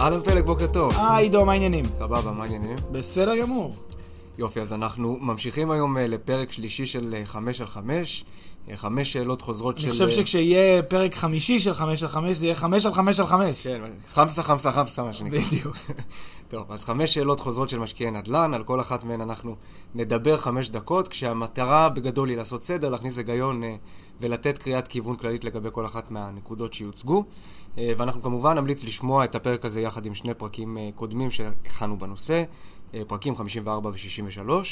אהלן פלג, בוקר טוב. אה, עידו, מה העניינים? סבבה, מה העניינים? בסדר גמור. יופי, אז אנחנו ממשיכים היום אה, לפרק שלישי של אה, חמש על חמש. חמש שאלות חוזרות של... אני חושב שכשיהיה פרק חמישי של חמש על חמש, זה יהיה חמש על חמש על חמש. כן, חמסה, חמסה, חמסה, מה שנקרא. בדיוק. טוב, אז חמש שאלות חוזרות של משקיעי נדל"ן, על כל אחת מהן אנחנו נדבר חמש דקות, כשהמטרה בגדול היא לעשות סדר, להכניס היגיון ולתת קריאת כיוון כללית לגבי כל אחת מהנקודות שיוצגו. ואנחנו כמובן נמליץ לשמוע את הפרק הזה יחד עם שני פרקים קודמים שהכנו בנושא. אה, פרקים 54 ו-63, אה,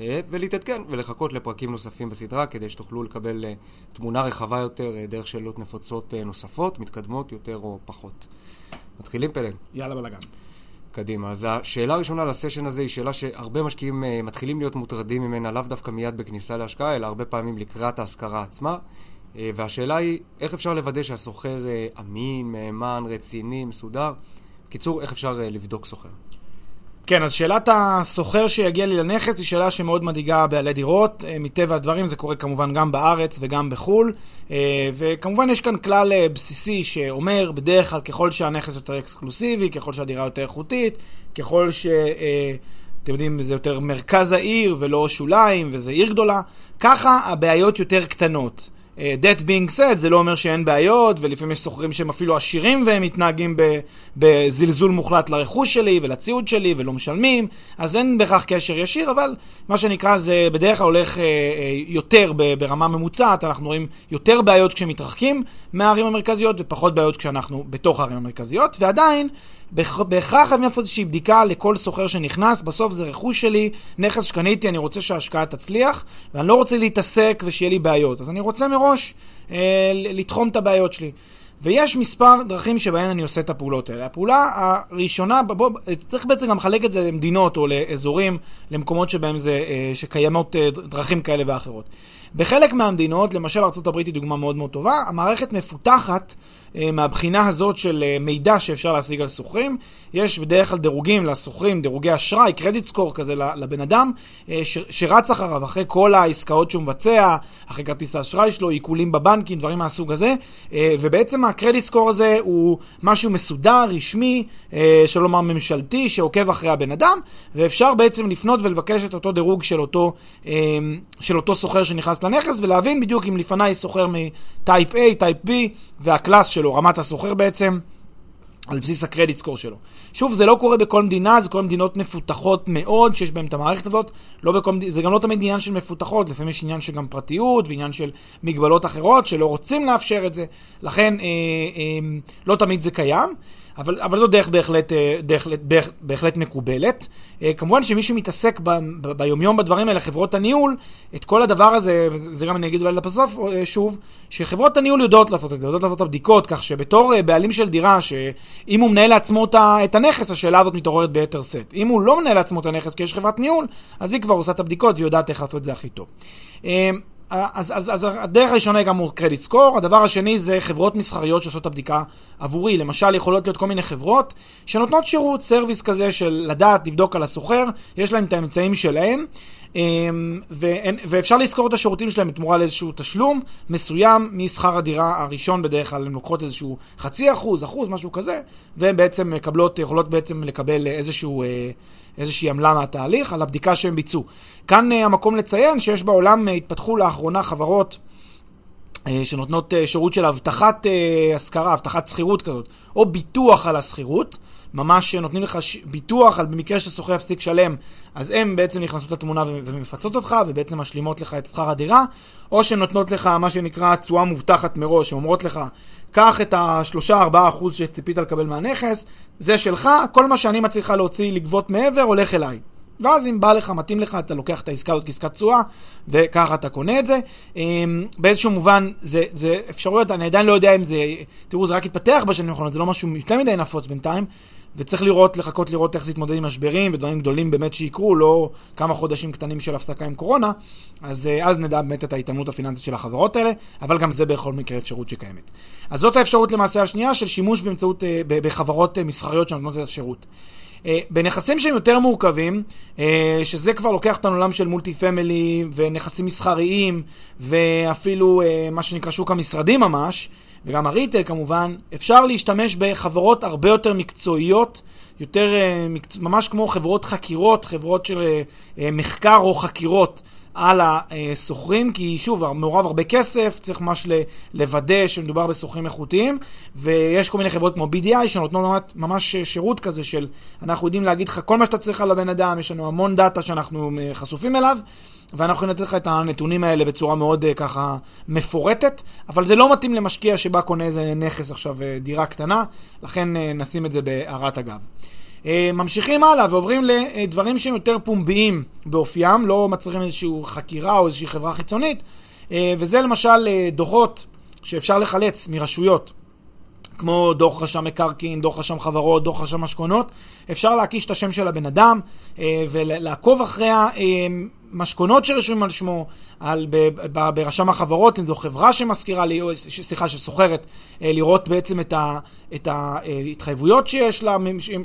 ולהתעדכן ולחכות לפרקים נוספים בסדרה כדי שתוכלו לקבל אה, תמונה רחבה יותר דרך שאלות נפוצות נוספות, מתקדמות יותר או פחות. מתחילים פלג? יאללה בלאגן. קדימה. אז השאלה הראשונה לסשן הזה היא שאלה שהרבה משקיעים מתחילים להיות מוטרדים ממנה לאו דווקא מיד בכניסה להשקעה, אלא הרבה פעמים לקראת ההשכרה עצמה. והשאלה היא, איך אפשר לוודא שהסוחר אמין, מהימן, רציני, מסודר? בקיצור, איך אפשר לבדוק סוחר? כן, אז שאלת הסוחר שיגיע לי לנכס היא שאלה שמאוד מדאיגה בעלי דירות. אה, מטבע הדברים זה קורה כמובן גם בארץ וגם בחו"ל. אה, וכמובן יש כאן כלל אה, בסיסי שאומר, בדרך כלל ככל שהנכס יותר אקסקלוסיבי, ככל שהדירה יותר איכותית, ככל ש... אתם יודעים, זה יותר מרכז העיר ולא שוליים, וזה עיר גדולה, ככה הבעיות יותר קטנות. אה, that being said, זה לא אומר שאין בעיות, ולפעמים יש סוחרים שהם אפילו עשירים והם מתנהגים בזלזול מוחלט לרכוש שלי ולציוד שלי ולא משלמים, אז אין בהכרח קשר ישיר, אבל מה שנקרא זה בדרך כלל הולך אה, אה, יותר ברמה ממוצעת, אנחנו רואים יותר בעיות כשמתרחקים מהערים המרכזיות ופחות בעיות כשאנחנו בתוך הערים המרכזיות, ועדיין בהכרח חייבים לעשות איזושהי בדיקה לכל סוחר שנכנס, בסוף זה רכוש שלי, נכס שקניתי, אני רוצה שההשקעה תצליח, ואני לא רוצה להתעסק ושיהיה לי בעיות. אז אני רוצה מראש אה, לתחום את הבעיות שלי. ויש מספר דרכים שבהן אני עושה את הפעולות האלה. הפעולה הראשונה, בוא, צריך בעצם גם לחלק את זה למדינות או לאזורים, למקומות שבהם זה, אה, שקיימות אה, דרכים כאלה ואחרות. בחלק מהמדינות, למשל ארה"ב היא דוגמה מאוד מאוד טובה, המערכת מפותחת אה, מהבחינה הזאת של אה, מידע שאפשר להשיג על שוכרים. יש בדרך כלל דירוגים לשוכרים, דירוגי אשראי, קרדיט סקור כזה לבן אדם, אה, שרץ אחריו, אחרי כל העסקאות שהוא מבצע, אחרי כרטיס האשראי שלו, עיקולים בבנקים, דברים מהסוג הזה, ובעצם ה credit score הזה הוא משהו מסודר, רשמי, שלא לומר ממשלתי, שעוקב אחרי הבן אדם, ואפשר בעצם לפנות ולבקש את אותו דירוג של אותו, של אותו סוחר שנכנס לנכס, ולהבין בדיוק אם לפניי סוחר מ type A, type B, וה class של שלו, רמת הסוחר בעצם, על בסיס ה credit score שלו. שוב, זה לא קורה בכל מדינה, זה קורה במדינות מפותחות מאוד, שיש בהן את המערכת הזאת. לא בכל, זה גם לא תמיד עניין של מפותחות, לפעמים יש עניין של גם פרטיות ועניין של מגבלות אחרות שלא רוצים לאפשר את זה. לכן, אה, אה, לא תמיד זה קיים. אבל, אבל זו דרך בהחלט, אה, דרך, דרך, בהחלט מקובלת. אה, כמובן שמי שמתעסק ב, ב, ביומיום בדברים האלה, חברות הניהול, את כל הדבר הזה, וזה גם אני אגיד אולי בסוף אה, שוב, שחברות הניהול יודעות לעשות את זה, יודעות לעשות את הבדיקות, כך שבתור בעלים של דירה, שאם הוא מנהל לעצמו את הנכס, השאלה הזאת מתעוררת ביתר סט. אם הוא לא מנהל לעצמו את הנכס כי יש חברת ניהול, אז היא כבר עושה את הבדיקות ויודעת איך לעשות את זה הכי טוב. אז, אז, אז הדרך הראשונה היא גם credit score, הדבר השני זה חברות מסחריות שעושות את הבדיקה עבורי. למשל, יכולות להיות כל מיני חברות שנותנות שירות, service כזה של לדעת, לבדוק על הסוחר, יש להם את האמצעים שלהם, אמ, ואפשר לשכור את השירותים שלהם בתמורה לאיזשהו תשלום מסוים משכר הדירה הראשון, בדרך כלל הן לוקחות איזשהו חצי אחוז, אחוז, משהו כזה, והן בעצם מקבלות, יכולות בעצם לקבל איזשהו... אה, איזושהי עמלה מהתהליך על הבדיקה שהם ביצעו. כאן אה, המקום לציין שיש בעולם אה, התפתחו לאחרונה חברות שנותנות שירות של אבטחת השכרה, אבטחת שכירות כזאת, או ביטוח על השכירות. ממש נותנים לך ש... ביטוח על במקרה ששוכר יפסיק שלם, אז הם בעצם נכנסות לתמונה ומפצות אותך, ובעצם משלימות לך את שכר הדירה, או שהן נותנות לך מה שנקרא תשואה מובטחת מראש, שאומרות לך, קח את ה-3-4% שציפית לקבל מהנכס, זה שלך, כל מה שאני מצליחה להוציא, לגבות מעבר, הולך אליי. ואז אם בא לך, מתאים לך, אתה לוקח את העסקה הזאת כעסקת תשואה, וככה אתה קונה את זה. אמ, באיזשהו מובן, זה, זה אפשרויות, אני עדיין לא יודע אם זה, תראו, זה רק התפתח בשנים האחרונות, זה לא משהו יותר מדי נפוץ בינתיים, וצריך לראות, לחכות לראות איך זה יתמודד עם משברים ודברים גדולים באמת שיקרו, לא כמה חודשים קטנים של הפסקה עם קורונה, אז אה, אז נדע באמת את ההתעמלות הפיננסית של החברות האלה, אבל גם זה בכל מקרה אפשרות שקיימת. אז זאת האפשרות למעשה השנייה של שימוש באמצעות, אה, בחברות אה, מסחריות שנותנות את השירות. בנכסים שהם יותר מורכבים, שזה כבר לוקח אותנו לעולם של מולטי פמילי ונכסים מסחריים ואפילו מה שנקרא שוק המשרדים ממש, וגם הריטל כמובן, אפשר להשתמש בחברות הרבה יותר מקצועיות, יותר אה, ממש כמו חברות חקירות, חברות של אה, אה, מחקר או חקירות. על הסוחרים, כי שוב, מעורב הרבה כסף, צריך ממש לוודא שמדובר בסוחרים איכותיים, ויש כל מיני חברות כמו BDI שנותנות ממש שירות כזה של אנחנו יודעים להגיד לך כל מה שאתה צריך על הבן אדם, יש לנו המון דאטה שאנחנו חשופים אליו, ואנחנו יכולים לתת לך את הנתונים האלה בצורה מאוד uh, ככה מפורטת, אבל זה לא מתאים למשקיע שבא קונה איזה נכס עכשיו, uh, דירה קטנה, לכן נשים את זה בהערת אגב. Uh, ממשיכים הלאה ועוברים לדברים שהם יותר פומביים באופיים, לא מצריכים איזושהי חקירה או איזושהי חברה חיצונית, uh, וזה למשל uh, דוחות שאפשר לחלץ מרשויות. כמו דוח רשם מקרקעין, דוח רשם חברות, דוח רשם משכונות, אפשר להקיש את השם של הבן אדם אה, ולעקוב אחרי המשכונות שרשומים על שמו, על, ב, ב, ברשם החברות, אם זו חברה שמזכירה לי, סליחה, שסוחרת, אה, לראות בעצם את, ה, את ההתחייבויות שיש, לה,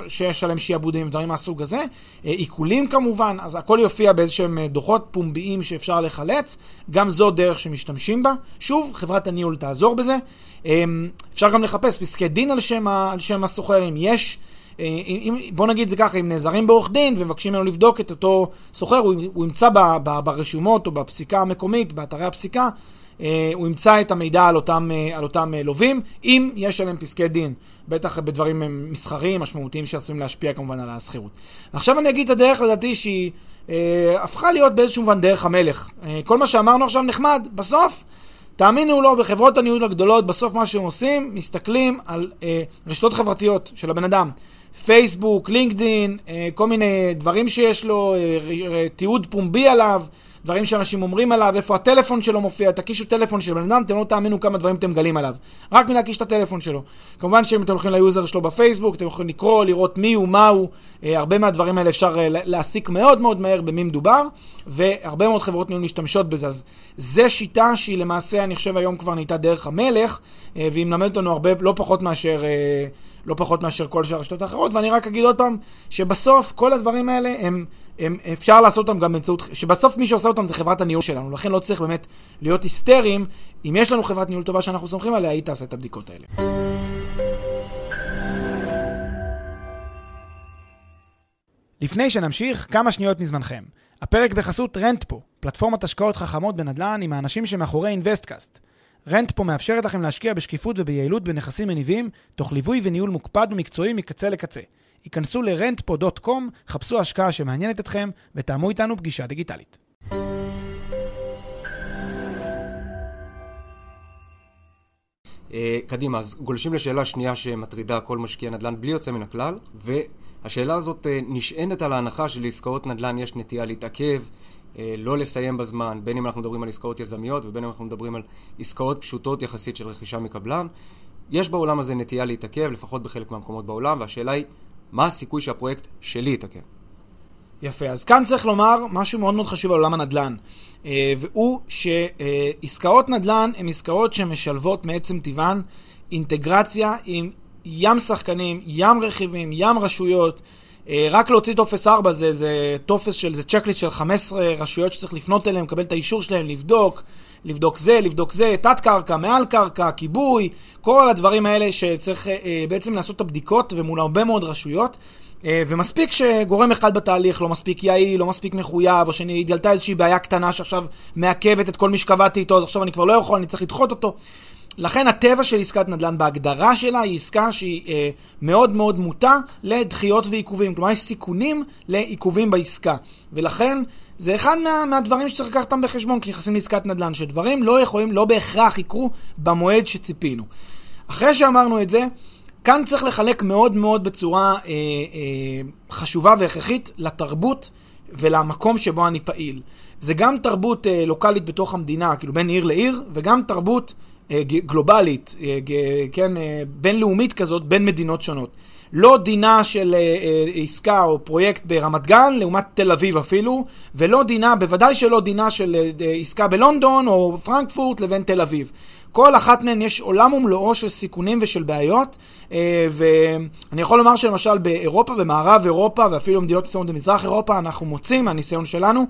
שיש עליהם שיעבודים ודברים מהסוג הזה, אה, עיקולים כמובן, אז הכל יופיע באיזשהם דוחות פומביים שאפשר לחלץ, גם זו דרך שמשתמשים בה. שוב, חברת הניהול תעזור בזה. אפשר גם לחפש פסקי דין על שם, שם הסוחר, אם יש. אה, אם, בוא נגיד זה ככה, אם נעזרים בעורך דין ומבקשים ממנו לבדוק את אותו סוחר, הוא, הוא ימצא ב, ב, ברשומות או בפסיקה המקומית, באתרי הפסיקה, אה, הוא ימצא את המידע על אותם, אה, על אותם לווים, אם יש עליהם פסקי דין, בטח בדברים מסחריים, משמעותיים שעשויים להשפיע כמובן על השכירות. עכשיו אני אגיד את הדרך לדעתי שהיא אה, הפכה להיות באיזשהו מובן דרך המלך. אה, כל מה שאמרנו עכשיו נחמד, בסוף תאמינו או לא, בחברות הניהול הגדולות, בסוף מה שהם עושים, מסתכלים על אה, רשתות חברתיות של הבן אדם. פייסבוק, לינקדין, אה, כל מיני דברים שיש לו, אה, תיעוד פומבי עליו, דברים שאנשים אומרים עליו, איפה הטלפון שלו מופיע, תקישו טלפון של בן אדם, אתם לא תאמינו כמה דברים אתם מגלים עליו. רק מלהקיש את הטלפון שלו. כמובן שאם אתם הולכים ל user שלו בפייסבוק, אתם יכולים לקרוא, לראות מי הוא, מה הוא, אה, הרבה מהדברים האלה אפשר אה, להסיק מאוד מאוד מהר במי מדובר, והרבה מאוד חברות ניהול משתמשות בזה. אז זו שיטה שהיא למעשה, אני חושב היום כבר נהייתה דרך המלך, אה, והיא מלמדת אותנו הרבה, לא פחות מאשר... לא פחות מאשר כל שאר הרשתות האחרות, ואני רק אגיד עוד פעם, שבסוף כל הדברים האלה הם הם, אפשר לעשות אותם גם באמצעות, שבסוף מי שעושה אותם זה חברת הניהול שלנו, לכן לא צריך באמת להיות היסטריים. אם יש לנו חברת ניהול טובה שאנחנו סומכים עליה, היא תעשה את הבדיקות האלה. לפני שנמשיך, כמה שניות מזמנכם. הפרק בחסות רנטפו, פלטפורמת השקעות חכמות בנדל"ן עם האנשים שמאחורי אינוויסטקאסט. רנטפו מאפשרת לכם להשקיע בשקיפות וביעילות בנכסים מניבים, תוך ליווי וניהול מוקפד ומקצועי מקצה לקצה. היכנסו ל-rentpo.com, חפשו השקעה שמעניינת אתכם ותאמו איתנו פגישה דיגיטלית. אה, קדימה, אז גולשים לשאלה שנייה שמטרידה כל משקיע נדל"ן בלי יוצא מן הכלל, והשאלה הזאת אה, נשענת על ההנחה שלעסקאות נדל"ן יש נטייה להתעכב, אה, לא לסיים בזמן, בין אם אנחנו מדברים על עסקאות יזמיות ובין אם אנחנו מדברים על עסקאות פשוטות יחסית של רכישה מקבלן. יש בעולם הזה נטייה להתעכב, לפחות בחלק מהמקומות בעולם, והשאלה היא, מה הסיכוי שהפרויקט שלי יתעכב? יפה, אז כאן צריך לומר משהו מאוד מאוד חשוב על עולם הנדל"ן, אה, והוא שעסקאות נדל"ן הן עסקאות שמשלבות מעצם טבען אינטגרציה עם ים שחקנים, ים רכיבים, ים רשויות. אה, רק להוציא טופס 4 זה, זה טופס של, זה checklist של 15 רשויות שצריך לפנות אליהן, לקבל את האישור שלהן, לבדוק, לבדוק זה, לבדוק זה, תת קרקע, מעל קרקע, כיבוי, כל הדברים האלה שצריך אה, בעצם לעשות את הבדיקות ומול הרבה מאוד רשויות. אה, ומספיק שגורם אחד בתהליך לא מספיק יעיל, לא מספיק מחויב, או שהתגלתה איזושהי בעיה קטנה שעכשיו מעכבת את כל מי שקבעתי איתו, אז עכשיו אני כבר לא יכול, אני צריך לדחות אותו. לכן הטבע של עסקת נדל"ן בהגדרה שלה היא עסקה שהיא אה, מאוד מאוד מוטה לדחיות ועיכובים. כלומר, יש סיכונים לעיכובים בעסקה. ולכן זה אחד מה, מהדברים שצריך לקחת אותם בחשבון כשנכנסים לעסקת נדל"ן, שדברים לא יכולים, לא בהכרח יקרו במועד שציפינו. אחרי שאמרנו את זה, כאן צריך לחלק מאוד מאוד בצורה אה, אה, חשובה והכרחית לתרבות ולמקום שבו אני פעיל. זה גם תרבות אה, לוקאלית בתוך המדינה, כאילו בין עיר לעיר, וגם תרבות אה, גלובלית, אה, כן, אה, בינלאומית כזאת, בין מדינות שונות. לא דינה של אה, אה, עסקה או פרויקט ברמת גן לעומת תל אביב אפילו, ולא דינה, בוודאי שלא דינה של אה, עסקה בלונדון או פרנקפורט לבין תל אביב. כל אחת מהן יש עולם ומלואו של סיכונים ושל בעיות, ואני יכול לומר שלמשל באירופה, במערב אירופה ואפילו במדינות מסוימות במזרח אירופה, אנחנו מוצאים מהניסיון שלנו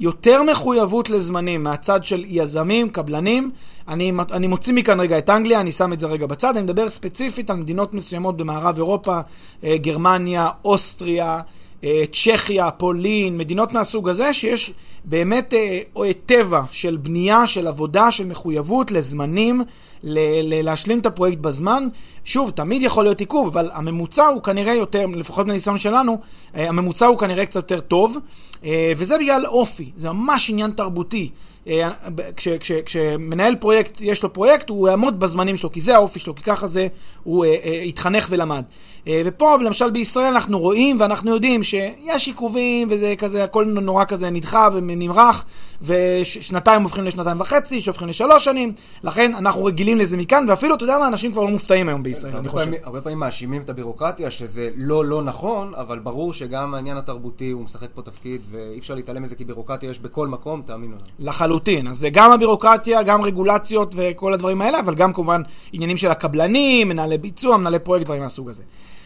יותר מחויבות לזמנים מהצד של יזמים, קבלנים. אני, אני מוציא מכאן רגע את אנגליה, אני שם את זה רגע בצד, אני מדבר ספציפית על מדינות מסוימות במערב אירופה, אה, גרמניה, אוסטריה, אה, צ'כיה, פולין, מדינות מהסוג הזה, שיש באמת אה, טבע של בנייה, של עבודה, של מחויבות לזמנים, להשלים את הפרויקט בזמן. שוב, תמיד יכול להיות עיכוב, אבל הממוצע הוא כנראה יותר, לפחות מהניסיון שלנו, הממוצע הוא כנראה קצת יותר טוב. אה, וזה בגלל אופי, זה ממש עניין תרבותי. אה, כש, כש, כשמנהל פרויקט, יש לו פרויקט, הוא יעמוד בזמנים שלו, כי זה האופי שלו, כי ככה זה, הוא אה, התחנך ולמד. ופה, למשל בישראל, אנחנו רואים ואנחנו יודעים שיש עיכובים, וזה כזה, הכל נורא כזה נדחה ונמרח, ושנתיים הופכים לשנתיים וחצי, שהופכים לשלוש שנים, לכן אנחנו רגילים לזה מכאן, ואפילו, אתה יודע מה, אנשים כבר לא מופתעים היום בישראל, אני חושב. הרבה פעמים מאשימים את הבירוקרטיה, שזה לא לא נכון, אבל ברור שגם העניין התרבותי הוא משחק פה תפקיד, ואי אפשר להתעלם מזה כי בירוקרטיה יש בכל מקום, תאמינו לנו. לחלוטין. אז זה גם הבירוקרטיה, גם רגולציות וכל הדברים האלה, אבל גם כמובן עניינים של הקבלנים, מנהלי ביצוע, מנהלי פרויקט, דברים מהסוג הזה.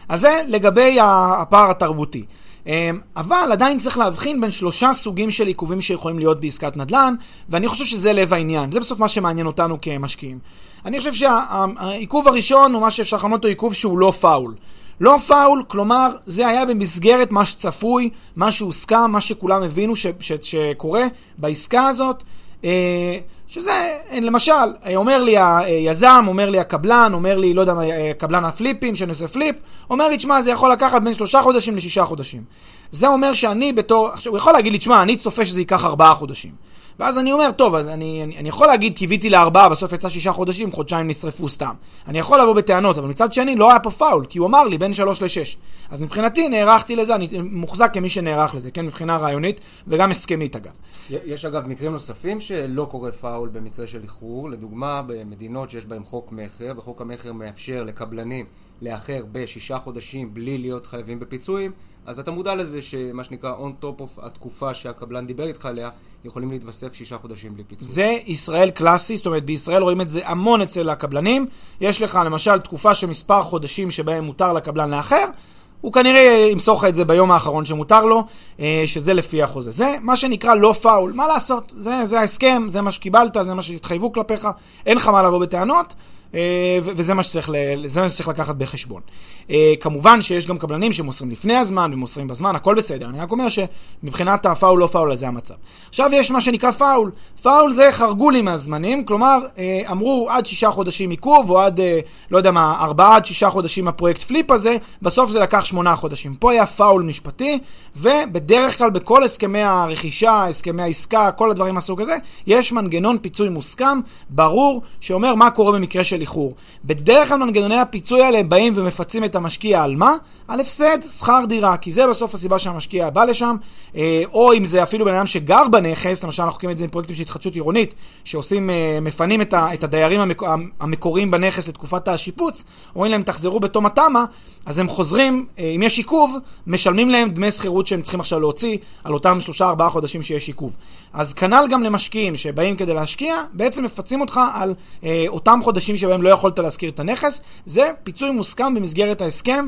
אז זה לגבי הפער התרבותי. אמ, אבל עדיין צריך להבחין בין שלושה סוגים של עיכובים שיכולים להיות בעסקת נדל"ן, ואני חושב שזה לב העניין. זה בסוף מה שמעניין אותנו כמשקיעים. אני חושב שהעיכוב הראשון הוא מה שאפשר לכנות אותו עיכוב שהוא לא פאול. לא פאול, כלומר, זה היה במסגרת מה שצפוי, מה שהוסכם, מה שכולם הבינו ש- ש- שקורה בעסקה הזאת. אה, שזה, למשל, אומר לי היזם, אומר לי הקבלן, אומר לי, לא יודע מה, אה, קבלן הפליפים, שאני עושה flip, אומר לי, תשמע, זה יכול לקחת בין שלושה חודשים לשישה חודשים. זה אומר שאני בתור, עכשיו, הוא יכול להגיד לי, תשמע, אני צופה שזה ייקח ארבעה חודשים. ואז אני אומר, טוב, אז אני, אני, אני יכול להגיד, קיוויתי לארבעה, בסוף יצא שישה חודשים, חודשיים נשרפו סתם. אני יכול לבוא בטענות, אבל מצד שני, לא היה פה פאול, כי הוא אמר לי בין שלוש לשש. אז מבחינתי, נערכתי לזה, אני מוחזק כמי שנערך לזה, כן, מבחינה רעיונית, וגם הסכמית אגב. יש אגב מקרים נוספים שלא קורה פאול במקרה של איחור, לדוגמה, במדינות שיש בהן חוק מכר, וחוק המכר מאפשר לקבלנים לאחר בשישה חודשים בלי להיות חייבים בפיצויים, אז אתה מודע לזה שמה שנקרא on top of התקופה שהקבלן דיבר איתך עליה, יכולים להתווסף שישה חודשים בלי פיצוי. זה ישראל קלאסי, זאת אומרת בישראל רואים את זה המון אצל הקבלנים. יש לך למשל תקופה של מספר חודשים שבהם מותר לקבלן לאחר, הוא כנראה ימסור לך את זה ביום האחרון שמותר לו, אה, שזה לפי החוזה. זה מה שנקרא לא פאול, מה לעשות? זה, זה ההסכם, זה מה שקיבלת, זה מה שהתחייבו כלפיך, אין לך מה לבוא בטענות. אה, וזה מה שצריך, מה שצריך לקחת בחשבון. אה, כמובן שיש גם קבלנים שמוסרים לפני הזמן ומוסרים בזמן, הכל בסדר. אני רק אומר שמבחינת הפאול לא פאול, אז זה המצב. עכשיו יש מה שנקרא foul. foul זה חרגו לי מהזמנים, כלומר, אה, אמרו עד שישה חודשים עיכוב, או עד, לא יודע מה, ארבעה עד שישה חודשים הפרויקט flip הזה, בסוף זה לקח שמונה חודשים. פה היה פאול משפטי, ובדרך כלל בכל הסכמי הרכישה, הסכמי העסקה, כל הדברים מהסוג הזה, יש מנגנון פיצוי מוסכם, ברור, שאומר מה קורה במקרה של איחור. בדרך כלל מנגנוני הפיצוי האלה הם באים ומפצים את המשקיע על מה? על הפסד שכר דירה, כי זה בסוף הסיבה שהמשקיע בא לשם, אה, או אם זה אפילו בן אדם שגר בנכס, למשל אנחנו קוראים את זה עם פרויקטים של התחדשות עירונית, שעושים, אה, מפנים את, הדיירים המק, המקוריים בנכס לתקופת השיפוץ, אומרים להם תחזרו בתום התמ"א, אז הם חוזרים, אה, אם יש עיכוב, משלמים להם דמי שכירות שהם צריכים עכשיו להוציא על אותם שלושה ארבעה חודשים שיש עיכוב. אז כנ"ל גם למשקיעים שבאים כדי להשקיע, בעצם מפצים אותך על אותם חודשים שבהם לא יכולת להשכיר את הנכס, זה פיצוי מוסכם במסגרת ההסכם,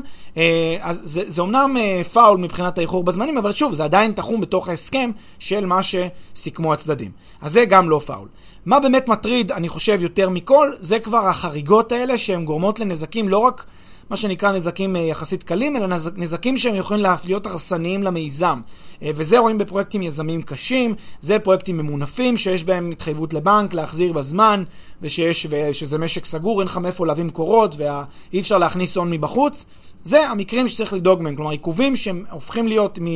אז זה, זה אומנם אה, פאול מבחינת האיחור בזמנים, אבל שוב, זה עדיין תחום בתוך ההסכם של מה שסיכמו הצדדים. אז זה גם לא פאול. מה באמת מטריד, אני חושב, יותר מכל, זה כבר החריגות האלה שהן גורמות לנזקים לא רק... מה שנקרא נזקים אה, יחסית קלים, אלא נזקים שהם יכולים להיות הרסניים למיזם. אה, וזה רואים בפרויקטים יזמים קשים, זה פרויקטים ממונפים שיש בהם התחייבות לבנק להחזיר בזמן, ושיש, ושזה משק סגור, אין לך מאיפה להביא מקורות, ואי אפשר להכניס הון מבחוץ. זה המקרים שצריך לדאוג מהם, כלומר עיכובים שהם הופכים להיות מ...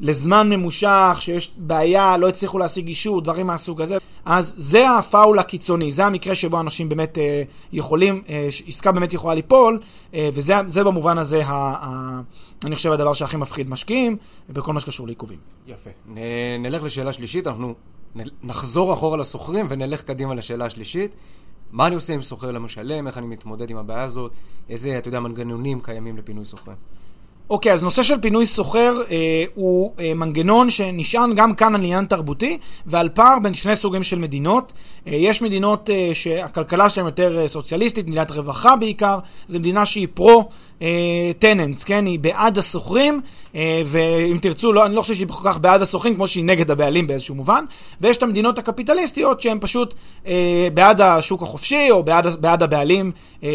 לזמן ממושך, שיש בעיה, לא הצליחו להשיג אישור, דברים מהסוג הזה. אז זה הפאול הקיצוני, זה המקרה שבו אנשים באמת אה, יכולים, אה, עסקה באמת יכולה ליפול, אה, וזה במובן הזה, ה, ה, אני חושב, הדבר שהכי מפחיד משקיעים, בכל מה שקשור לעיכובים. יפה. נ, נלך לשאלה שלישית, אנחנו נחזור אחורה לסוחרים ונלך קדימה לשאלה השלישית. מה אני עושה עם סוחר למשלם, איך אני מתמודד עם הבעיה הזאת, איזה, אתה יודע, מנגנונים קיימים לפינוי סוחרים. אוקיי, אז נושא של פינוי סוחר אה, הוא אה, מנגנון שנשען גם כאן על עניין תרבותי ועל פער בין שני סוגים של מדינות. אה, יש מדינות אה, שהכלכלה שלהן יותר אה, סוציאליסטית, מדינת רווחה בעיקר, זו מדינה שהיא פרו טננס, כן? היא בעד הסוחרים, אה, ואם תרצו, לא, אני לא חושב שהיא כל כך בעד הסוחרים, כמו שהיא נגד הבעלים באיזשהו מובן. ויש את המדינות הקפיטליסטיות שהן פשוט אה, בעד השוק החופשי, או בעד, בעד הבעלים, אה,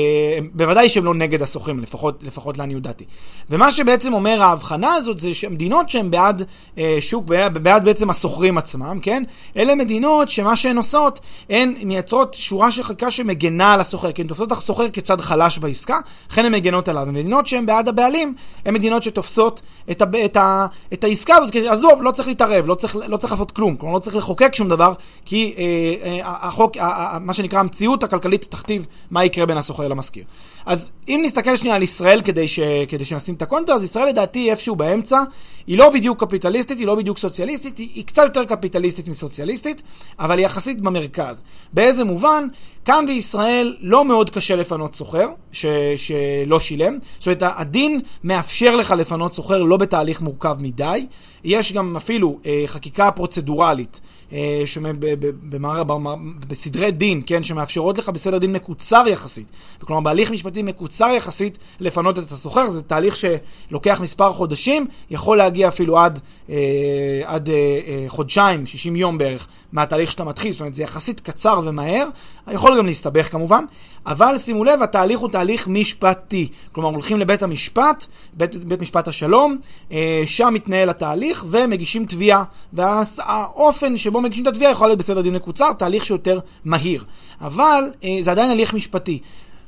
בוודאי שהן לא נגד הסוחרים, לפחות, לפחות לעניות דעתי. ומה שבעצם אומר ההבחנה הזאת, זה שמדינות שהן בעד אה, שוק, בעד, בעד בעצם הסוחרים עצמם, כן? אלה מדינות שמה שהן עושות, הן מייצרות שורה של חקיקה שמגנה על הסוחר, כי הן תופסות את הסוחר כצד חלש בעסקה, לכן הן מגנות עליו. מדינות שהן בעד הבעלים, הן מדינות שתופסות את, ה, את, ה, את העסקה הזאת, כי עזוב, לא צריך להתערב, לא צריך, לא צריך לעשות כלום, כלומר לא צריך לחוקק שום דבר, כי אה, אה, החוק, אה, מה שנקרא המציאות הכלכלית תכתיב מה יקרה בין הסוחר למשכיר. אז אם נסתכל שנייה על ישראל כדי, ש, כדי שנשים את ה counter, אז ישראל לדעתי איפשהו באמצע, היא לא בדיוק קפיטליסטית, היא לא בדיוק סוציאליסטית, היא, היא קצת יותר קפיטליסטית מסוציאליסטית, אבל היא יחסית במרכז. באיזה מובן? כאן בישראל לא מאוד קשה לפנות סוחר ש, שלא שילם. זאת אומרת, הדין מאפשר לך לפנות סוחר לא בתהליך מורכב מדי. יש גם אפילו אה, חקיקה פרוצדורלית אה, שבמער, בסדרי דין, כן, שמאפשרות לך בסדר דין מקוצר יחסית. כלומר, בהליך משפטי מקוצר יחסית לפנות את הסוחר. זה תהליך שלוקח מספר חודשים, יכול להגיע אפילו עד, אה, עד אה, אה, חודשיים, 60 יום בערך, מהתהליך שאתה מתחיל. זאת אומרת, זה יחסית קצר ומהר. יכול גם להסתבך כמובן, אבל שימו לב, התהליך הוא תהליך משפטי. כלומר, הולכים לבית המשפט, בית, בית משפט השלום, אה, שם מתנהל התהליך ומגישים תביעה. והאופן שבו מגישים את התביעה יכול להיות בסדר דין מקוצר, תהליך שיותר מהיר. אבל אה, זה עדיין הליך משפטי.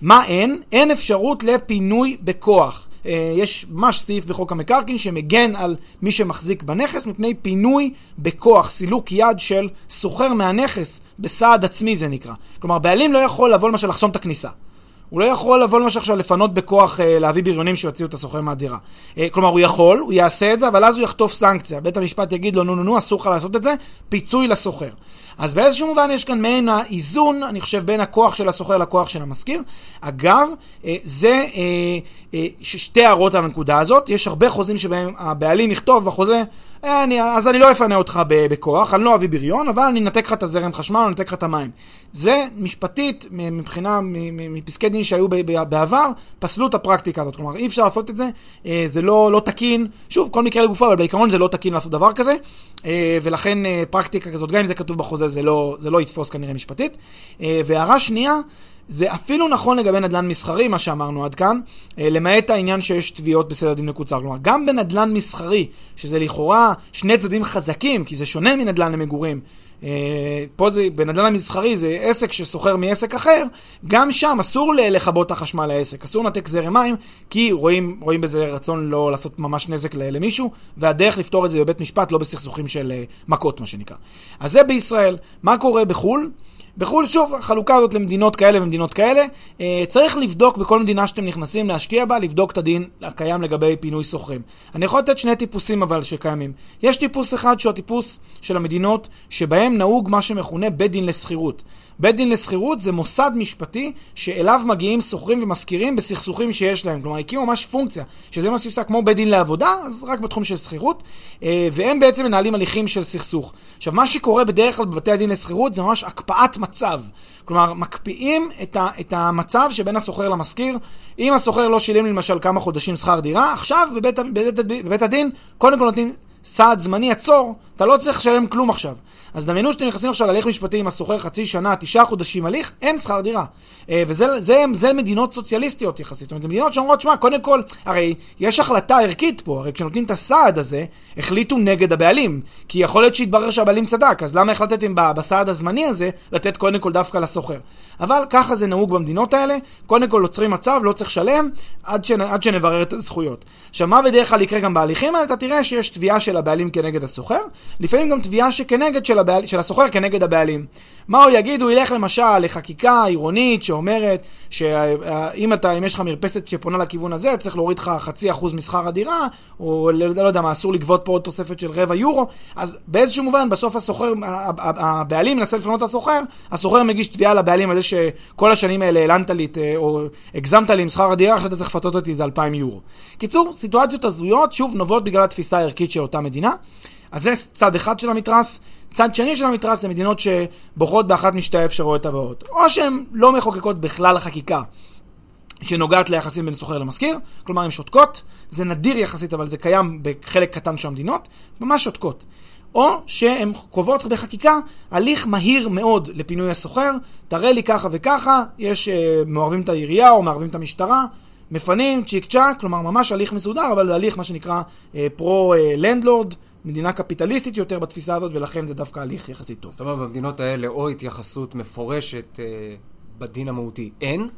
מה אין? אין אפשרות לפינוי בכוח. אה, יש ממש סעיף בחוק המקרקעין שמגן על מי שמחזיק בנכס מפני פינוי בכוח, סילוק יד של סוחר מהנכס בסעד עצמי זה נקרא. כלומר, בעלים לא יכול לבוא למשל לחסום את הכניסה. הוא לא יכול לבוא למשל עכשיו לפנות בכוח, אה, להביא בריונים שיוציאו את הסוחר מהדירה. אה, כלומר, הוא יכול, הוא יעשה את זה, אבל אז הוא יחטוף סנקציה. בית המשפט יגיד לו, נו נו נו, אסור לך לעשות את זה, פיצוי לסוחר. אז באיזשהו מובן יש כאן מעין האיזון, אני חושב, בין הכוח של הסוחר לכוח של המשכיר. אגב, אה, זה אה, אה, שתי הערות על הנקודה הזאת. יש הרבה חוזים שבהם הבעלים יכתוב בחוזה, אני, אז אני לא אפנה אותך בכוח, אני לא אביא בריון, אבל אני אנתק לך את הזרם חשמל, אני אנתק לך את המים. זה משפטית, מבחינה, מפסקי דין שהיו בעבר, פסלו את הפרקטיקה הזאת. כלומר, אי אפשר לעשות את זה, זה לא, לא תקין. שוב, כל מקרה לגופו, אבל בעיקרון זה לא תקין לעשות דבר כזה, ולכן פרקטיקה כזאת, גם אם זה כתוב בחוזה, זה לא, זה לא יתפוס כנראה משפטית. אה, והערה שנייה, זה אפילו נכון לגבי נדל"ן מסחרי, מה שאמרנו עד כאן, אה, למעט העניין שיש תביעות בסדר דין מקוצר. כלומר, גם בנדל"ן מסחרי, שזה לכאורה שני צדדים חזקים, כי זה שונה מנדל"ן למגורים, אה, פה זה, בנדל"ן המסחרי זה עסק שסוחר מעסק אחר, גם שם אסור לכבות את החשמל לעסק, אסור לנתק זרם מים, כי רואים, רואים בזה רצון לא לעשות ממש נזק למישהו, והדרך לפתור את זה בבית משפט, לא בסכסוכים של אה, מכות, מה שנקרא. אז זה בישראל. מה קורה בחו"ל? בחו"ל, שוב, החלוקה הזאת למדינות כאלה ומדינות כאלה, אה, צריך לבדוק בכל מדינה שאתם נכנסים להשקיע בה, לבדוק את הדין הקיים לגבי פינוי סוחרים. אני יכול לתת שני טיפוסים אבל שקיימים. יש טיפוס אחד שהוא הטיפוס של המדינות שבהם נהוג מה שמכונה בית דין לשכירות. בית דין לשכירות זה מוסד משפטי שאליו מגיעים שוכרים ומשכירים בסכסוכים שיש להם. כלומר, הקימו ממש פונקציה, שזה מה שעושה כמו בית דין לעבודה, אז רק בתחום של שכירות, אה, והם בעצם מנהלים הליכים של סכסוך. עכשיו, מה שקורה בדרך כלל בבתי הדין לשכירות זה ממש הקפאת מצב. כלומר, מקפיאים את, ה, את המצב שבין הסוחר למשכיר. אם הסוחר לא שילם למשל כמה חודשים שכר דירה, עכשיו בבית, בבית, בבית הדין קודם כל נותנים סעד זמני, עצור, אתה לא צריך לשלם כלום עכשיו. אז דמיינו שאתם נכנסים עכשיו להליך משפטי עם הסוחר חצי שנה, תשעה חודשים הליך, אין שכר דירה. אה, וזה זה, זה מדינות סוציאליסטיות יחסית. זאת אומרת, מדינות שאומרות, שמע, קודם כל, הרי יש החלטה ערכית פה, הרי כשנותנים את הסעד הזה, החליטו נגד הבעלים. כי יכול להיות שיתברר שהבעלים צדק, אז למה החלטתם בסעד הזמני הזה לתת קודם כל דווקא לסוחר? אבל ככה זה נהוג במדינות האלה, קודם כל עוצרים מצב, לא צריך לשלם, עד, שנ, עד שנברר את הזכויות. עכשיו, מה בדרך כלל יקרה גם בהליכים האלה? אתה תראה שיש תביעה של הבעלים כנגד הסוחר, לפעמים גם תביעה שכנגד של, הבעל, של הסוחר כנגד הבעלים. מה הוא יגיד? הוא ילך למשל לחקיקה עירונית שאומרת שאם אתה, אם יש לך מרפסת שפונה לכיוון הזה, צריך להוריד לך חצי אחוז משכר הדירה, או לא, לא יודע מה, אסור לגבות פה עוד תוספת של רבע יורו, אז באיזשהו מובן, בסוף הסוחר, הבעלים מנסה לפנות את הסוחר, הסוחר מגיש תביעה לבעלים על זה שכל השנים האלה העלנת לי, או הגזמת לי עם שכר הדירה, עכשיו אתה צריך לפתות אותי איזה 2,000 יורו. קיצור, סיטואציות הזויות, שוב, נובעות בגלל התפיסה הערכית של אותה מדינה. אז זה צד אחד של המתרס. צד שני של המתרס זה מדינות שבוחרות באחת משתי האפשרויות הבאות. או שהן לא מחוקקות בכלל החקיקה שנוגעת ליחסים בין סוחר למשכיר, כלומר הן שותקות, זה נדיר יחסית אבל זה קיים בחלק קטן של המדינות, ממש שותקות. או שהן קובעות בחקיקה הליך מהיר מאוד לפינוי הסוחר, תראה לי ככה וככה, יש uh, מעורבים את העירייה או מערבים את המשטרה, מפנים צ'יק צ'אק, כלומר ממש הליך מסודר, אבל זה הליך מה שנקרא פרו-לנדלורד, uh, uh, מדינה קפיטליסטית יותר בתפיסה הזאת, ולכן זה דווקא הליך יחסית טוב. זאת אומרת, במדינות האלה או התייחסות מפורשת אה, בדין המהותי אין,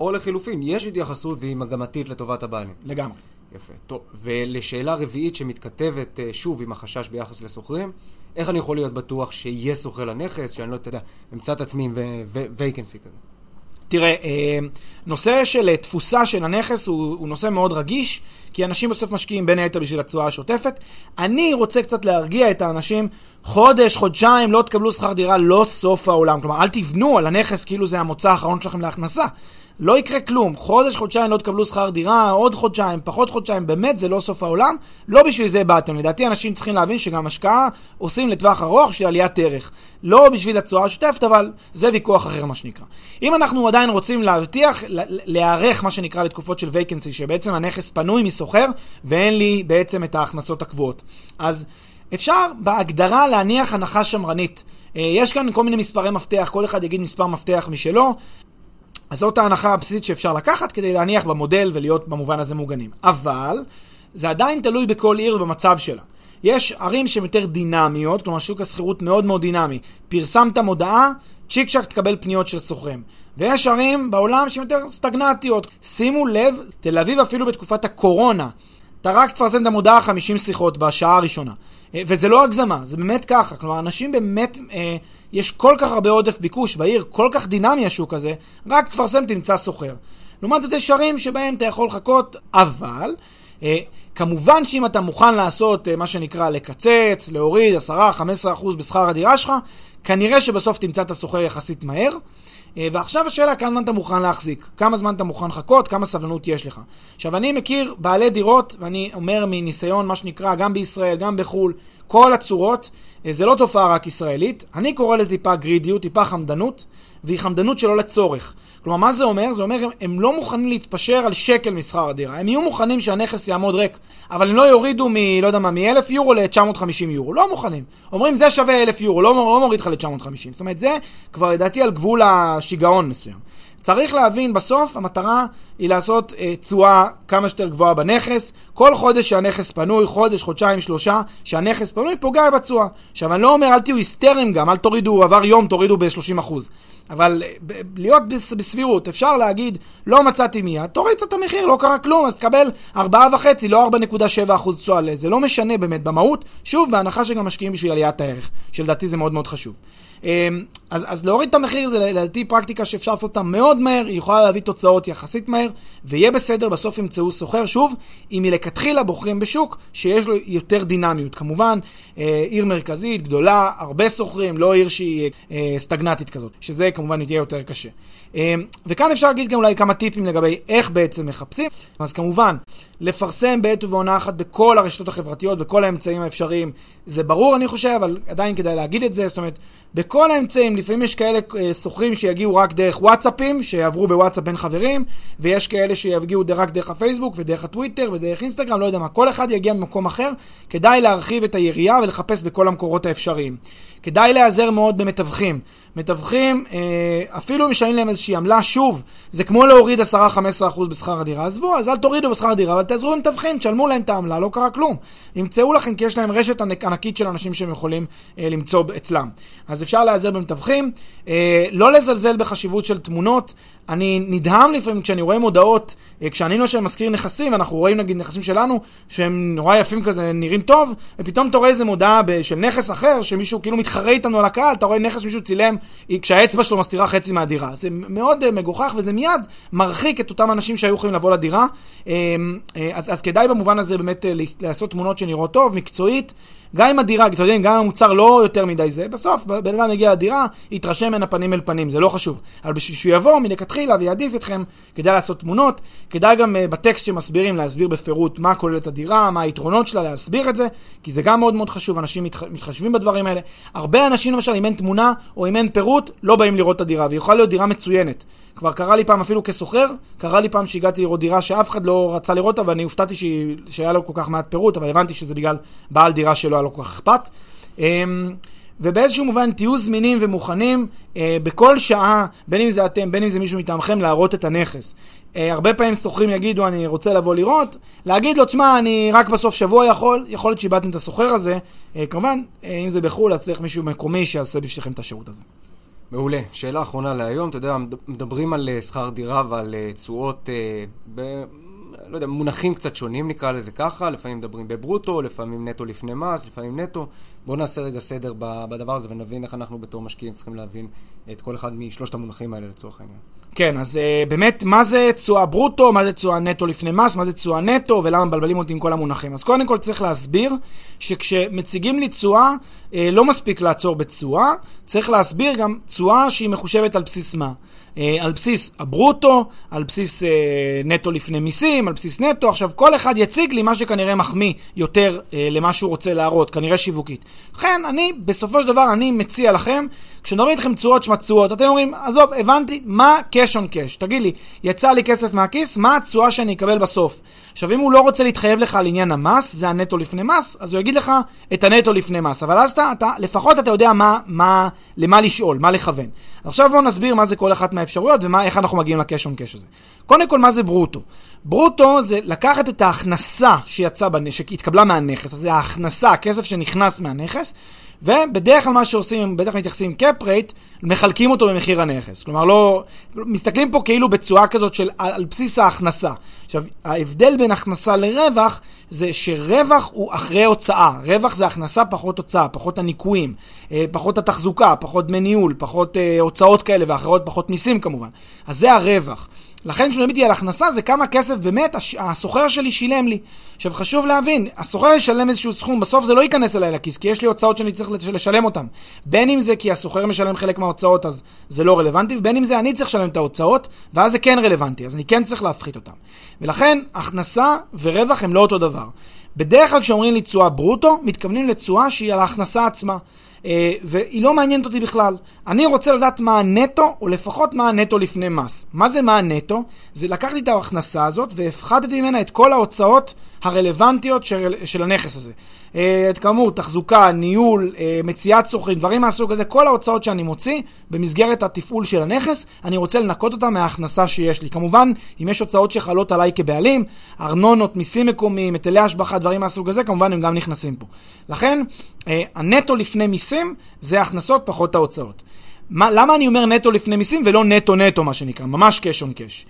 או לחילופין, יש התייחסות והיא מגמתית לטובת הבעלים. לגמרי. יפה, טוב. ולשאלה רביעית שמתכתבת אה, שוב עם החשש ביחס לסוחרים, איך אני יכול להיות בטוח שיהיה סוחר לנכס, שאני לא, יודע, אמצא את עצמי עם וייקנסי כזה? תראה, אה, נושא של אה, תפוסה של הנכס הוא, הוא נושא מאוד רגיש, כי אנשים בסוף משקיעים בין היתר בשביל התשואה השוטפת. אני רוצה קצת להרגיע את האנשים, חודש, חודשיים, לא תקבלו שכר דירה, לא סוף העולם. כלומר, אל תבנו על הנכס כאילו זה המוצא האחרון שלכם להכנסה. לא יקרה כלום. חודש, חודשיים לא תקבלו שכר דירה, עוד חודשיים, פחות חודשיים, באמת זה לא סוף העולם. לא בשביל זה באתם. לדעתי אנשים צריכים להבין שגם השקעה עושים לטווח ארוך בשביל עליית ערך. לא בשביל התשואה השוטפת, אבל זה ויכוח אחר מה שנקרא. אם אנחנו עדיין רוצים להבטיח, להיערך מה שנקרא לתקופות של וייקנסי, שבעצם הנכס פנוי מסוחר ואין לי בעצם את ההכנסות הקבועות. אז אפשר בהגדרה להניח הנחה שמרנית. אה, יש כאן כל מיני מספרי מפתח, כל אחד יגיד מספר מפתח משלו. אז זאת ההנחה הבסיסית שאפשר לקחת כדי להניח במודל ולהיות במובן הזה מוגנים. אבל זה עדיין תלוי בכל עיר ובמצב שלה. יש ערים שהן יותר דינמיות, כלומר שוק השכירות מאוד מאוד דינמי. פרסמת מודעה, צ'יק צ'אק תקבל פניות של סוחרים. ויש ערים בעולם שהן יותר סטגנטיות. שימו לב, תל אביב אפילו בתקופת הקורונה, אתה רק תפרסם את המודעה 50 שיחות בשעה הראשונה. אה, וזה לא הגזמה, זה באמת ככה. כלומר, אנשים באמת, אה, יש כל כך הרבה עודף ביקוש בעיר, כל כך דינמי השוק הזה, רק תפרסם, תמצא סוחר. לעומת זאת, יש ערים שבהם אתה יכול לחכות, אבל... אה, כמובן שאם אתה מוכן לעשות אה, מה שנקרא לקצץ, להוריד 10-15% בשכר הדירה שלך, כנראה שבסוף תמצא את הסוחר יחסית מהר. אה, ועכשיו השאלה כמה זמן אתה מוכן להחזיק, כמה זמן אתה מוכן לחכות, כמה סבלנות יש לך. עכשיו אני מכיר בעלי דירות, ואני אומר מניסיון מה שנקרא גם בישראל, גם בחו"ל, כל הצורות, אה, זה לא תופעה רק ישראלית, אני קורא לזה טיפה גרידיות, טיפה חמדנות, והיא חמדנות שלא לצורך. כלומר, מה זה אומר? זה אומר הם, הם לא מוכנים להתפשר על שקל משכר הדירה. הם יהיו מוכנים שהנכס יעמוד ריק, אבל הם לא יורידו מ... לא יודע מה, מ-1,000 יורו ל-950 יורו. לא מוכנים. אומרים, זה שווה 1,000 יורו, לא, לא מוריד לך ל-950. זאת אומרת, זה כבר לדעתי על גבול השיגעון מסוים. צריך להבין, בסוף המטרה היא לעשות אה, תשואה אה, כמה שיותר גבוהה בנכס. כל חודש שהנכס פנוי, חודש, חודשיים, שלושה, שהנכס פנוי, פוגע בתשואה. עכשיו, אני לא אומר, אל תהיו היסטריים גם, אל תורידו, עבר יום, תורידו ב-30%. אבל אה, להיות בסבירות, אפשר להגיד, לא מצאתי מיד, תוריד קצת את המחיר, לא קרה כלום, אז תקבל 4.5, לא 4.7% תשואה. זה לא משנה באמת במהות, שוב, בהנחה שגם משקיעים בשביל עליית הערך, שלדעתי זה מאוד מאוד חשוב. אמ, אז, אז להוריד את המחיר זה לדעתי פרקטיקה שאפשר לעשות אותה מאוד מהר, היא יכולה להביא תוצאות יחסית מהר, ויהיה בסדר, בסוף ימצאו סוחר. שוב, אם מלכתחילה בוחרים בשוק שיש לו יותר דינמיות. כמובן, אה, עיר מרכזית, גדולה, הרבה סוחרים, לא עיר שהיא אה, סטגנטית כזאת, שזה כמובן יהיה יותר קשה. אה, וכאן אפשר להגיד גם אולי כמה טיפים לגבי איך בעצם מחפשים. אז כמובן, לפרסם בעת ובעונה אחת בכל הרשתות החברתיות, בכל האמצעים האפשריים. זה ברור, אני חושב, אבל עדיין כדאי להגיד את זה. זאת אומרת, בכל האמצעים, לפעמים יש כאלה אה, שוכרים שיגיעו רק דרך וואטסאפים, שיעברו בוואטסאפ בין חברים, ויש כאלה שיגיעו רק דרך הפייסבוק ודרך הטוויטר ודרך אינסטגרם, לא יודע מה. כל אחד יגיע ממקום אחר. כדאי להרחיב את היריעה ולחפש בכל המקורות האפשריים. כדאי להיעזר מאוד במתווכים. מתווכים, אה, אפילו אם משלמים להם איזושהי עמלה, שוב, זה כמו להוריד 10-15% בשכר הדירה. עזבו, אז אל תורידו בשכר הדירה, אבל תעזרו למתווכים, תשלמו להם את העמלה, לא קרה כלום. ימצאו לכם, כי יש להם רשת ענקית של אנשים שהם יכולים אה, למצוא אצלם. אז אפשר להיעזר במתווכים, אה, לא לזלזל בחשיבות של תמונות. אני נדהם לפעמים כשאני רואה מודעות, אה, כשאני נושא מזכיר נכסים, ואנחנו רואים נגיד נכסים שלנו, שהם נורא יפים כזה, נראים טוב, ופתאום אתה רואה איזה מודעה של נכס אחר, שמישהו כאילו מתחרה איתנו על הקהל, אתה רואה נכס שמישהו צילם, כשהאצבע שלו מסתירה חצי מהדירה. זה מאוד uh, מגוחך, וזה מיד מרחיק את אותם אנשים שהיו יכולים לבוא לדירה. Uh, uh, אז, אז כדאי במובן הזה באמת לעשות תמונות שנראות טוב, מקצועית. גם אם הדירה, אתם יודעים, גם אם המוצר לא יותר מדי זה, בסוף בן אדם יגיע לדירה, יתרשם מן הפנים אל פנים, זה לא חשוב. אבל בשביל שהוא יבוא מלכתחילה ויעדיף אתכם, כדאי לעשות תמונות, כדאי גם uh, בטקסט שמסבירים להסביר בפירוט מה כוללת הדירה, מה היתרונות שלה, להסביר את זה, כי זה גם מאוד מאוד חשוב, אנשים מתח... מתחשבים בדברים האלה. הרבה אנשים למשל, אם אין תמונה או אם אין פירוט, לא באים לראות את הדירה, והיא יכולה להיות דירה מצוינת. כבר קרה לי פעם אפילו כסוחר, קרה לי פעם שהגעתי לראות דירה שאף אחד לא רצה לראות אותה, ואני הופתעתי שהיה לו כל כך מעט פירוט, אבל הבנתי שזה בגלל בעל דירה שלא היה לו כל כך אכפת. אמ, ובאיזשהו מובן תהיו זמינים ומוכנים אה, בכל שעה, בין אם זה אתם, בין אם זה מישהו מטעמכם, להראות את הנכס. אה, הרבה פעמים שוכרים יגידו, אני רוצה לבוא לראות, להגיד לו, תשמע, אני רק בסוף שבוע יכול, יכול להיות שאיבדתם את הסוחר הזה. אה, כמובן, אה, אם זה בחו"ל, אז צריך מישהו מקומי שיעשה בשבילכם את השירות הזה. מעולה. שאלה אחרונה להיום, אתה יודע, מדברים על אה, שכר דירה ועל אה, תשואות, אה. לא יודע, מונחים קצת שונים נקרא לזה ככה, לפעמים מדברים בברוטו, לפעמים נטו לפני מס, לפעמים נטו. בואו נעשה רגע סדר בדבר הזה ונבין איך אנחנו בתור משקיעים צריכים להבין את כל אחד משלושת המונחים האלה לצורך העניין. כן, אז uh, באמת, מה זה תשואה ברוטו, מה זה תשואה נטו לפני מס, מה זה תשואה נטו, ולמה מבלבלים אותי עם כל המונחים. אז קודם כל צריך להסביר שכשמציגים לי תשואה, uh, לא מספיק לעצור בתשואה, צריך להסביר גם תשואה שהיא מחושבת על בסיס מה. אה, על בסיס הברוטו, על בסיס אה, נטו לפני מיסים, על בסיס נטו. עכשיו, כל אחד יציג לי מה שכנראה מחמיא יותר אה, למה שהוא רוצה להראות, כנראה שיווקית. לכן, אני, בסופו של דבר, אני מציע לכם, כשמדברים איתכם תשואות שמצואות, אתם אומרים, עזוב, הבנתי, מה cash on cash? תגיד לי, יצא לי כסף מהכיס, מה התשואה שאני אקבל בסוף? עכשיו, אם הוא לא רוצה להתחייב לך על עניין המס, זה הנטו לפני מס, אז הוא יגיד לך את הנטו לפני מס. אבל אז אתה, אתה לפחות אתה יודע מה, מה, למה לשאול, מה לכוון. עכשיו בואו נסביר מה זה כל אחת מהאפשרויות ואיך אנחנו מגיעים לקש און קש הזה. קודם כל, מה זה ברוטו? ברוטו זה לקחת את ההכנסה שיצאה, שהתקבלה מהנכס, אז זה ההכנסה, הכסף שנכנס מהנכס, ובדרך כלל מה שעושים, בטח מתייחסים קאפ רייט, מחלקים אותו במחיר הנכס. כלומר, לא... מסתכלים פה כאילו בצורה כזאת של על, על בסיס ההכנסה. עכשיו, ההבדל בין הכנסה לרווח, זה שרווח הוא אחרי הוצאה. רווח זה הכנסה פחות הוצאה, פחות הניקויים, אה, פחות התחזוקה, פחות דמי ניהול, פחות אה, הוצאות כאלה ואחרות, פחות מיסים כמובן. אז זה הרווח. לכן כשמדברים איתי על הכנסה זה כמה כסף באמת הסוחר שלי שילם לי. עכשיו חשוב להבין, הסוחר ישלם איזשהו סכום, בסוף זה לא ייכנס אליי לכיס, כי יש לי הוצאות שאני צריך לשלם אותן. בין אם זה כי הסוחר משלם חלק מההוצאות אז זה לא רלוונטי, ובין אם זה אני צריך לשלם את ההוצאות, ואז זה כן רלוונטי, אז אני כן צריך להפחית אותן. ולכן הכנסה ורווח הם לא אותו דבר. בדרך כלל כשאומרים לי תשואה ברוטו, מתכוונים לתשואה שהיא על ההכנסה עצמה. אה, והיא לא מעניינת אותי בכלל. אני רוצה לדעת מה הנטו, או לפחות מה הנטו לפני מס. מה זה מה הנטו? זה לקחתי את ההכנסה הזאת והפחדתי ממנה את כל ההוצאות הרלוונטיות של, של הנכס הזה. אה, כאמור, תחזוקה, ניהול, אה, מציאת שוכרים, דברים מהסוג הזה, כל ההוצאות שאני מוציא במסגרת התפעול של הנכס, אני רוצה לנקות אותם מההכנסה שיש לי. כמובן, אם יש הוצאות שחלות עליי כבעלים, ארנונות, מיסים מקומיים, היטלי השבחה, דברים מהסוג הזה, כמובן הם גם נכנסים פה. לכן, אה, הנטו לפני מיסים זה הכנסות פחות ההוצאות. מה, למה אני אומר נטו לפני מיסים ולא נטו נטו, מה שנקרא, ממש קש און קש?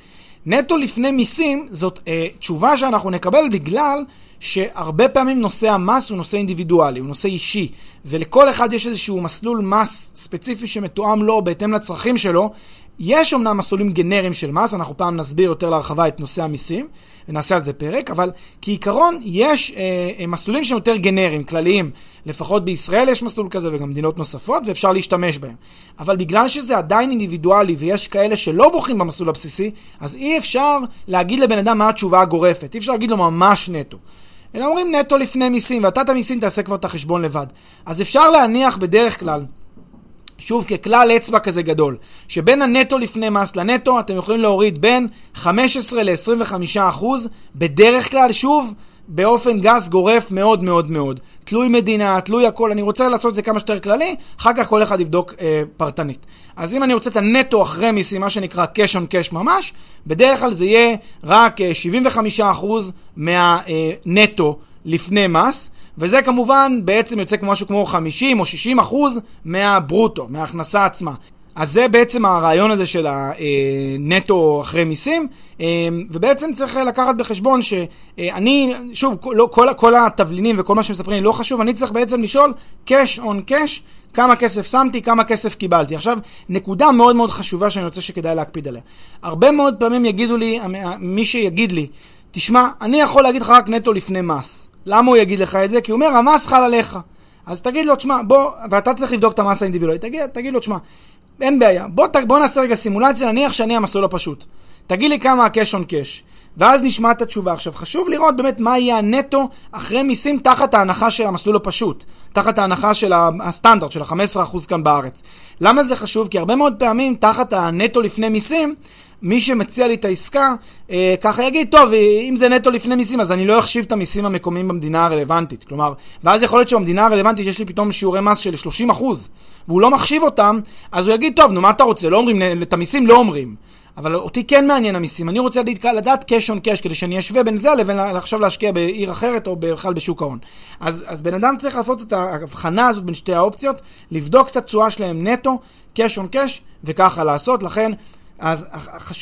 נטו לפני מיסים זאת אה, תשובה שאנחנו נקבל בגלל שהרבה פעמים נושא המס הוא נושא אינדיבידואלי, הוא נושא אישי, ולכל אחד יש איזשהו מסלול מס ספציפי שמתואם לו בהתאם לצרכים שלו. יש אמנם מסלולים גנריים של מס, אנחנו פעם נסביר יותר להרחבה את נושא המיסים, ונעשה על זה פרק, אבל כעיקרון יש אה, אה, מסלולים שהם יותר גנריים, כלליים. לפחות בישראל יש מסלול כזה וגם מדינות נוספות, ואפשר להשתמש בהם. אבל בגלל שזה עדיין אינדיבידואלי ויש כאלה שלא בוחרים במסלול הבסיסי, אז אי אפשר להגיד לבן אדם מה התשובה הגורפת. אי אפשר להגיד לו ממש נטו. אלא אומרים נטו לפני מיסים, ואתה את המיסים תעשה כבר את החשבון לבד. אז אפשר להניח בדרך כלל שוב, ככלל אצבע כזה גדול, שבין הנטו לפני מס לנטו אתם יכולים להוריד בין 15 ל-25 אחוז, בדרך כלל, שוב, באופן גס גורף מאוד מאוד מאוד. תלוי מדינה, תלוי הכל, אני רוצה לעשות את זה כמה שיותר כללי, אחר כך כל אחד יבדוק אה, פרטנית. אז אם אני רוצה את הנטו אחרי מיסים, מה שנקרא cash on cash ממש, בדרך כלל זה יהיה רק אה, 75% מהנטו אה, לפני מס, וזה כמובן בעצם יוצא כמו משהו כמו 50 או 60 אחוז מהברוטו, מההכנסה עצמה. אז זה בעצם הרעיון הזה של הנטו אחרי מיסים, ובעצם צריך לקחת בחשבון שאני, שוב, לא, כל, כל התבלינים וכל מה שמספרים לי לא חשוב, אני צריך בעצם לשאול cash on cash, כמה כסף שמתי, כמה כסף קיבלתי. עכשיו, נקודה מאוד מאוד חשובה שאני רוצה שכדאי להקפיד עליה. הרבה מאוד פעמים יגידו לי, מי שיגיד לי, תשמע, אני יכול להגיד לך רק נטו לפני מס. למה הוא יגיד לך את זה? כי הוא אומר, המס חל עליך. אז תגיד לו, תשמע, בוא, ואתה צריך לבדוק את המס האינדיבידואלי, תגיד, תגיד לו, תשמע, אין בעיה, בוא, בוא נעשה רגע סימולציה, נניח שאני המסלול הפשוט. תגיד לי כמה ה-cash on cash. ואז נשמע את התשובה. עכשיו, חשוב לראות באמת מה יהיה הנטו אחרי מיסים תחת ההנחה של המסלול הפשוט. תחת ההנחה של הסטנדרט, של ה-15% כאן בארץ. למה זה חשוב? כי הרבה מאוד פעמים, תחת הנטו לפני מיסים, מי שמציע לי את העסקה, אה, ככה יגיד, טוב, אם זה נטו לפני מיסים, אז אני לא אחשיב את המיסים המקומיים במדינה הרלוונטית. כלומר, ואז יכול להיות שבמדינה הרלוונטית יש לי פתאום שיעורי מס של 30 והוא לא מחשיב אותם, אז הוא יגיד, טוב, נו, מה אתה רוצה? לא אומרים, את המיסים לא אומרים. אבל אותי כן מעניין המיסים, אני רוצה לדעת cash on cash, כדי שאני אשווה בין זה לבין עכשיו להשקיע בעיר אחרת או בכלל בשוק ההון. אז, אז בן אדם צריך לעשות את ההבחנה הזאת בין שתי האופציות, לבדוק את התשואה שלהם נטו, cash on cash, וככה לעשות, לכן אז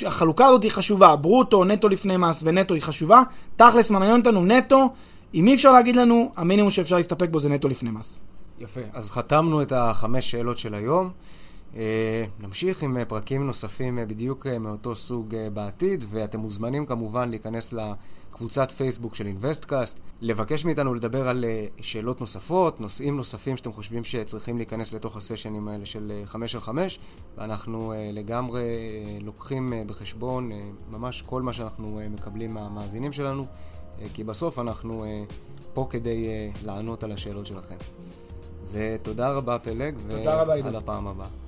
החלוקה הזאת היא חשובה, ברוטו, נטו לפני מס ונטו היא חשובה. תכלס, מה מעניין אותנו נטו, אם אי אפשר להגיד לנו, המינימום שאפשר להסתפק בו זה נטו לפני מס. יפה, אז חתמנו את החמש שאלות של היום. אה, נמשיך עם פרקים נוספים אה, בדיוק אה, מאותו סוג בעתיד, ואתם מוזמנים כמובן להיכנס לקבוצת פייסבוק של אינוויסטקאסט, לבקש מאיתנו לדבר על שאלות נוספות, נושאים נוספים שאתם חושבים שצריכים להיכנס לתוך הסשנים האלה של חמש על חמש, ואנחנו לגמרי לוקחים בחשבון ממש כל מה שאנחנו מקבלים מהמאזינים שלנו, כי בסוף אנחנו פה כדי לענות על השאלות שלכם. זה תודה רבה פלג, ועד הפעם הבאה.